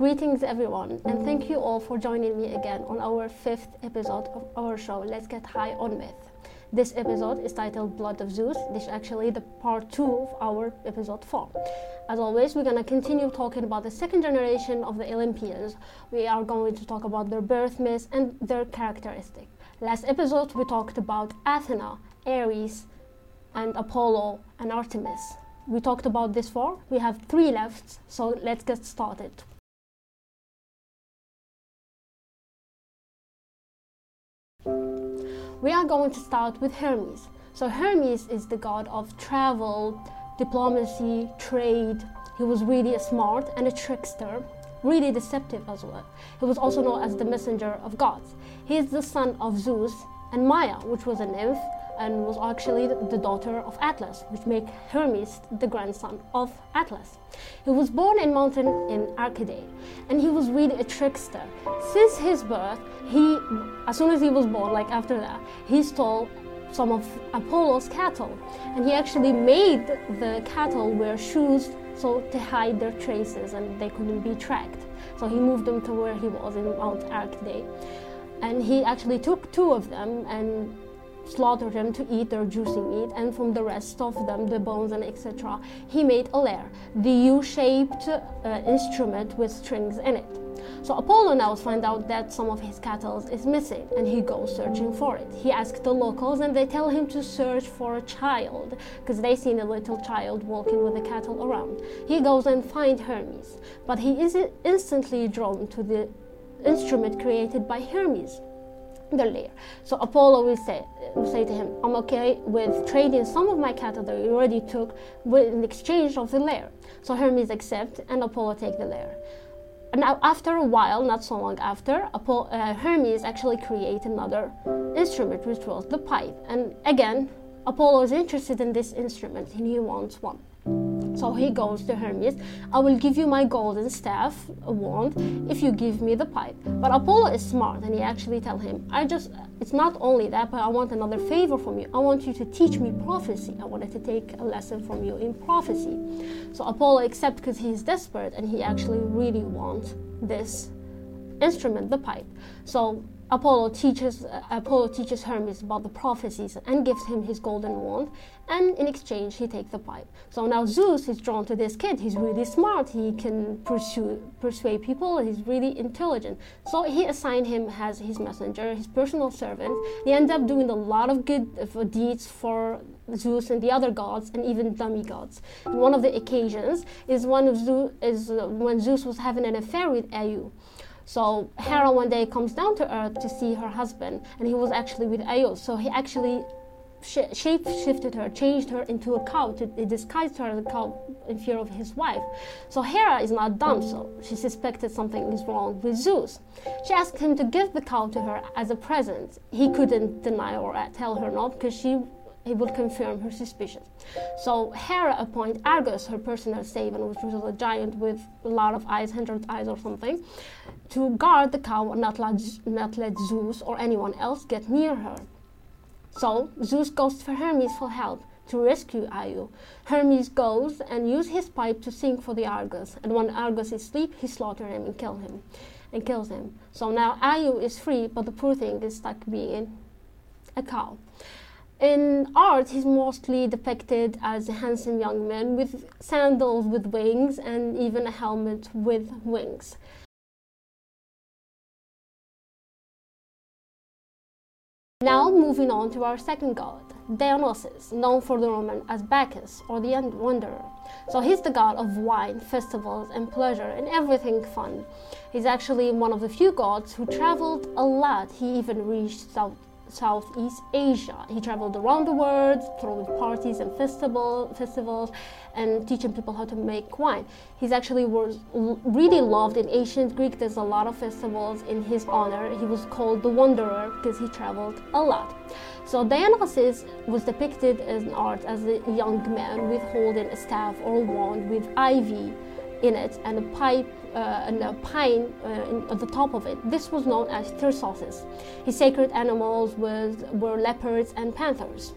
Greetings, everyone, and thank you all for joining me again on our fifth episode of our show, Let's Get High on Myth. This episode is titled Blood of Zeus. This is actually the part two of our episode four. As always, we're gonna continue talking about the second generation of the Olympians. We are going to talk about their birth myths and their characteristic. Last episode, we talked about Athena, Ares, and Apollo and Artemis. We talked about this four. We have three left, so let's get started. We are going to start with Hermes. So, Hermes is the god of travel, diplomacy, trade. He was really a smart and a trickster, really deceptive as well. He was also known as the messenger of gods. He is the son of Zeus and Maia, which was a nymph and was actually the daughter of Atlas, which made Hermes the grandson of Atlas. He was born in mountain in Arcady, and he was really a trickster. Since his birth, he, as soon as he was born, like after that, he stole some of Apollo's cattle, and he actually made the cattle wear shoes so to hide their traces and they couldn't be tracked. So he moved them to where he was in Mount Arcady, and he actually took two of them and slaughtered them to eat their juicy meat, and from the rest of them, the bones and etc., he made a lyre, the U-shaped uh, instrument with strings in it. So Apollo now finds out that some of his cattle is missing, and he goes searching for it. He asks the locals, and they tell him to search for a child because they seen a little child walking with the cattle around. He goes and finds Hermes, but he is instantly drawn to the instrument created by Hermes the lyre. So Apollo will say, will say to him, I'm okay with trading some of my cattle that you already took with, in exchange of the lyre. So Hermes accepts and Apollo take the lyre. Now, after a while, not so long after, Apollo, uh, Hermes actually create another instrument, which was the pipe. And again, Apollo is interested in this instrument and he wants one. So he goes to Hermes, I will give you my golden staff, a wand, if you give me the pipe. But Apollo is smart and he actually tell him, I just, it's not only that, but I want another favor from you. I want you to teach me prophecy. I wanted to take a lesson from you in prophecy. So Apollo accepts because he's desperate and he actually really wants this instrument, the pipe. So Apollo teaches uh, Apollo teaches Hermes about the prophecies and gives him his golden wand, and in exchange he takes the pipe. So now Zeus is drawn to this kid. He's really smart. He can pursue persuade people. He's really intelligent. So he assigned him as his messenger, his personal servant. He ended up doing a lot of good deeds for Zeus and the other gods, and even demigods. And one of the occasions is one of Zeus is uh, when Zeus was having an affair with Io. So Hera one day comes down to Earth to see her husband, and he was actually with Io. So he actually sh- shape shifted her, changed her into a cow to disguise her as a cow in fear of his wife. So Hera is not dumb, so she suspected something is wrong with Zeus. She asked him to give the cow to her as a present. He couldn't deny or tell her no because she he would confirm her suspicions. So Hera appointed Argus, her personal servant, which was a giant with a lot of eyes, hundred eyes or something, to guard the cow and not let, not let Zeus or anyone else get near her. So Zeus goes for Hermes for help to rescue Io. Hermes goes and uses his pipe to sing for the Argus, and when Argus is asleep, he slaughters him and kills him, and kills him. So now Io is free, but the poor thing is stuck being a cow. In art, he's mostly depicted as a handsome young man with sandals with wings and even a helmet with wings. Now, moving on to our second god, Dionysus, known for the Roman as Bacchus or the Wanderer. So he's the god of wine, festivals, and pleasure, and everything fun. He's actually one of the few gods who traveled a lot. He even reached South Southeast Asia. He traveled around the world, throwing parties and festival, festivals, and teaching people how to make wine. He's actually was really loved in ancient Greek. There's a lot of festivals in his honor. He was called the Wanderer because he traveled a lot. So Dionysus was depicted in art as a young man with holding a staff or a wand with ivy in it and a pipe uh, and a pine uh, in, at the top of it. This was known as Thyrsosis. His sacred animals was, were leopards and panthers.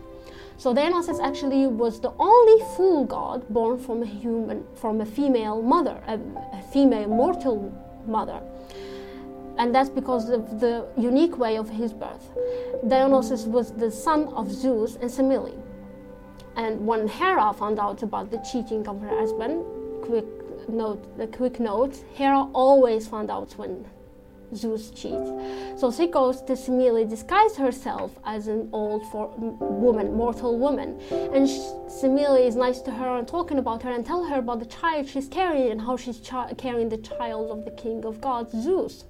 So Dionysus actually was the only full god born from a human, from a female mother, a, a female mortal mother. And that's because of the unique way of his birth. Dionysus was the son of Zeus and Semele. And when Hera found out about the cheating of her husband, quick note, the quick note, Hera always found out when Zeus cheats. So she goes to Semele, disguise herself as an old for, woman, mortal woman. And Semele is nice to her and talking about her and tell her about the child she's carrying and how she's carrying the child of the king of gods, Zeus.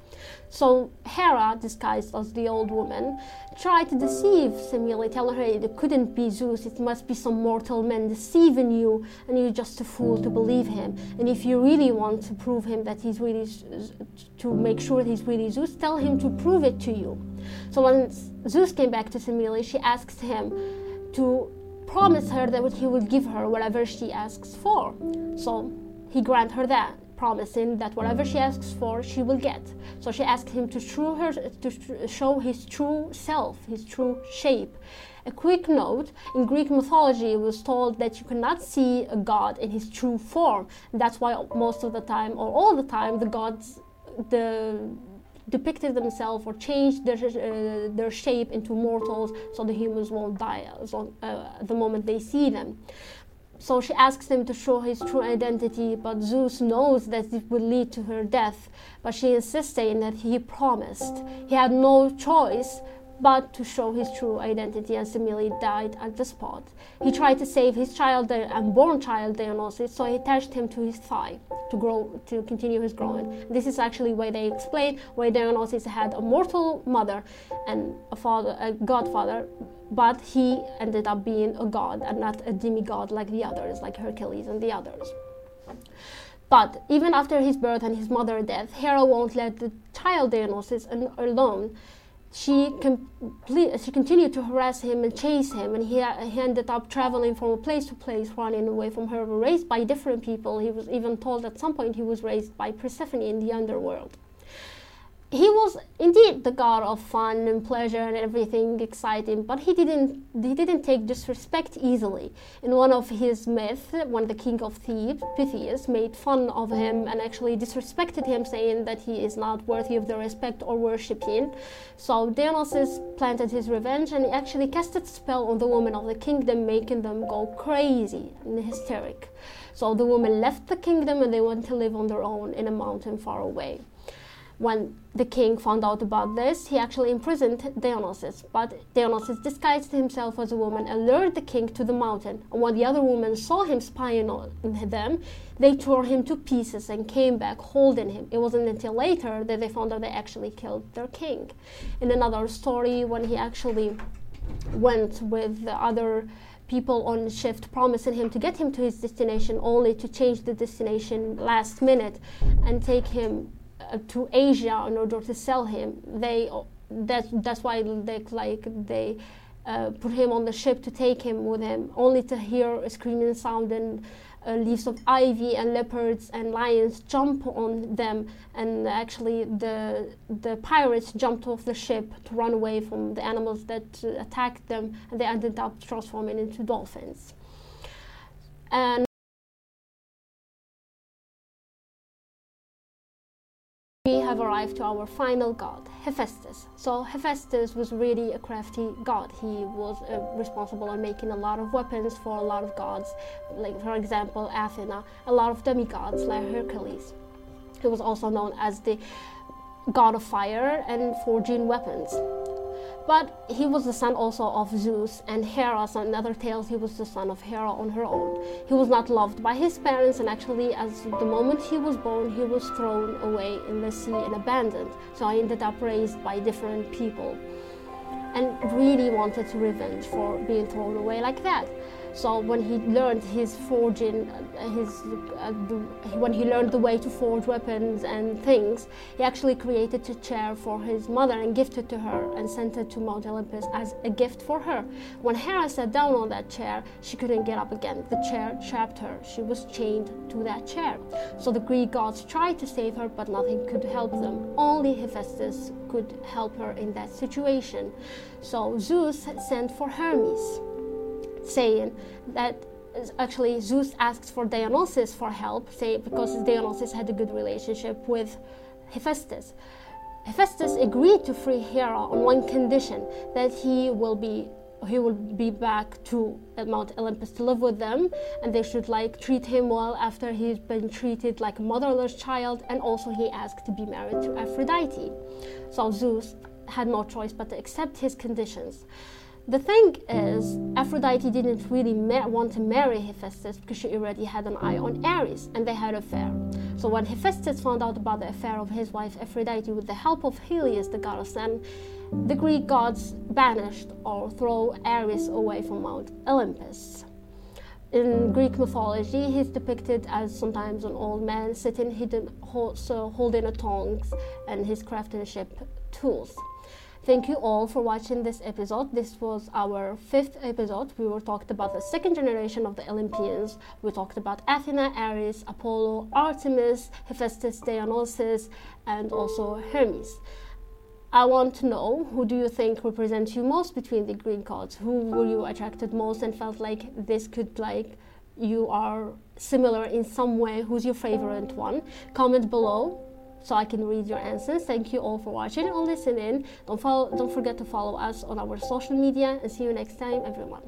So Hera, disguised as the old woman, tried to deceive Semele, telling her it couldn't be Zeus, it must be some mortal man deceiving you, and you're just a fool to believe him. And if you really want to prove him that he's really, to make sure he's really Zeus, tell him to prove it to you. So when Zeus came back to Semele, she asked him to promise her that he would give her whatever she asks for. So he granted her that promising that whatever she asks for, she will get. So she asked him to show her to show his true self, his true shape. A quick note: in Greek mythology, it was told that you cannot see a god in his true form. That's why most of the time, or all the time, the gods, the depicted themselves or changed their, uh, their shape into mortals so the humans won't die long, uh, the moment they see them. So she asks him to show his true identity, but Zeus knows that it will lead to her death. But she insists saying that he promised. He had no choice but to show his true identity, and Semele died at the spot. He tried to save his child, the unborn child Dionysus, so he attached him to his thigh to grow, to continue his growing. This is actually why they explain why Dionysus had a mortal mother and a father, a godfather, but he ended up being a god and not a demigod like the others, like Hercules and the others. But even after his birth and his mother's death, Hera won't let the child Dionysus alone. She, complete, she continued to harass him and chase him, and he, he ended up traveling from place to place, running away from her, raised by different people. He was even told at some point he was raised by Persephone in the underworld he was indeed the god of fun and pleasure and everything exciting, but he didn't he didn't take disrespect easily. In one of his myths, when the king of Thebes, Pythias, made fun of him and actually disrespected him, saying that he is not worthy of the respect or worshiping. So Dionysus planted his revenge and he actually casted a spell on the women of the kingdom, making them go crazy and hysteric. So the women left the kingdom and they went to live on their own in a mountain far away when the king found out about this, he actually imprisoned Dionysus. But Dionysus disguised himself as a woman and lured the king to the mountain. And when the other women saw him spying on them, they tore him to pieces and came back holding him. It wasn't until later that they found out they actually killed their king. In another story, when he actually went with the other people on shift promising him to get him to his destination only to change the destination last minute and take him to Asia in order to sell him. They that that's why they like they uh, put him on the ship to take him with him, only to hear a screaming sound and uh, leaves of ivy and leopards and lions jump on them, and actually the the pirates jumped off the ship to run away from the animals that uh, attacked them, and they ended up transforming into dolphins. And We have arrived to our final god, Hephaestus. So Hephaestus was really a crafty god. He was uh, responsible for making a lot of weapons for a lot of gods, like for example Athena, a lot of demigods like Hercules. He was also known as the god of fire and forging weapons. But he was the son also of Zeus and Hera, so in other tales he was the son of Hera on her own. He was not loved by his parents and actually as the moment he was born he was thrown away in the sea and abandoned. So I ended up raised by different people and really wanted revenge for being thrown away like that. So when he learned his forging, uh, his uh, the, when he learned the way to forge weapons and things, he actually created a chair for his mother and gifted to her and sent it to Mount Olympus as a gift for her. When Hera sat down on that chair, she couldn't get up again. The chair trapped her. She was chained to that chair. So the Greek gods tried to save her, but nothing could help them. Only Hephaestus could help her in that situation. So Zeus sent for Hermes saying that actually Zeus asks for Dionysus for help, say because Dionysus had a good relationship with Hephaestus. Hephaestus agreed to free Hera on one condition that he will be he will be back to Mount Olympus to live with them, and they should like treat him well after he's been treated like a motherless child. And also, he asked to be married to Aphrodite. So Zeus had no choice but to accept his conditions. The thing is, Aphrodite didn't really ma- want to marry Hephaestus because she already had an eye on Ares and they had an affair. So when Hephaestus found out about the affair of his wife Aphrodite with the help of Helios, the god of sun, the Greek gods banished or throw Ares away from Mount Olympus. In Greek mythology, he's depicted as sometimes an old man sitting hidden, so holding a tongs and his craftsmanship tools. Thank you all for watching this episode. This was our fifth episode. We were talked about the second generation of the Olympians. We talked about Athena, Ares, Apollo, Artemis, Hephaestus, Dionysus, and also Hermes. I want to know who do you think represents you most between the Greek gods? Who were you attracted most and felt like this could like you are similar in some way? Who's your favorite one? Comment below so I can read your answers. Thank you all for watching or listening. Don't follow, don't forget to follow us on our social media and see you next time, everyone.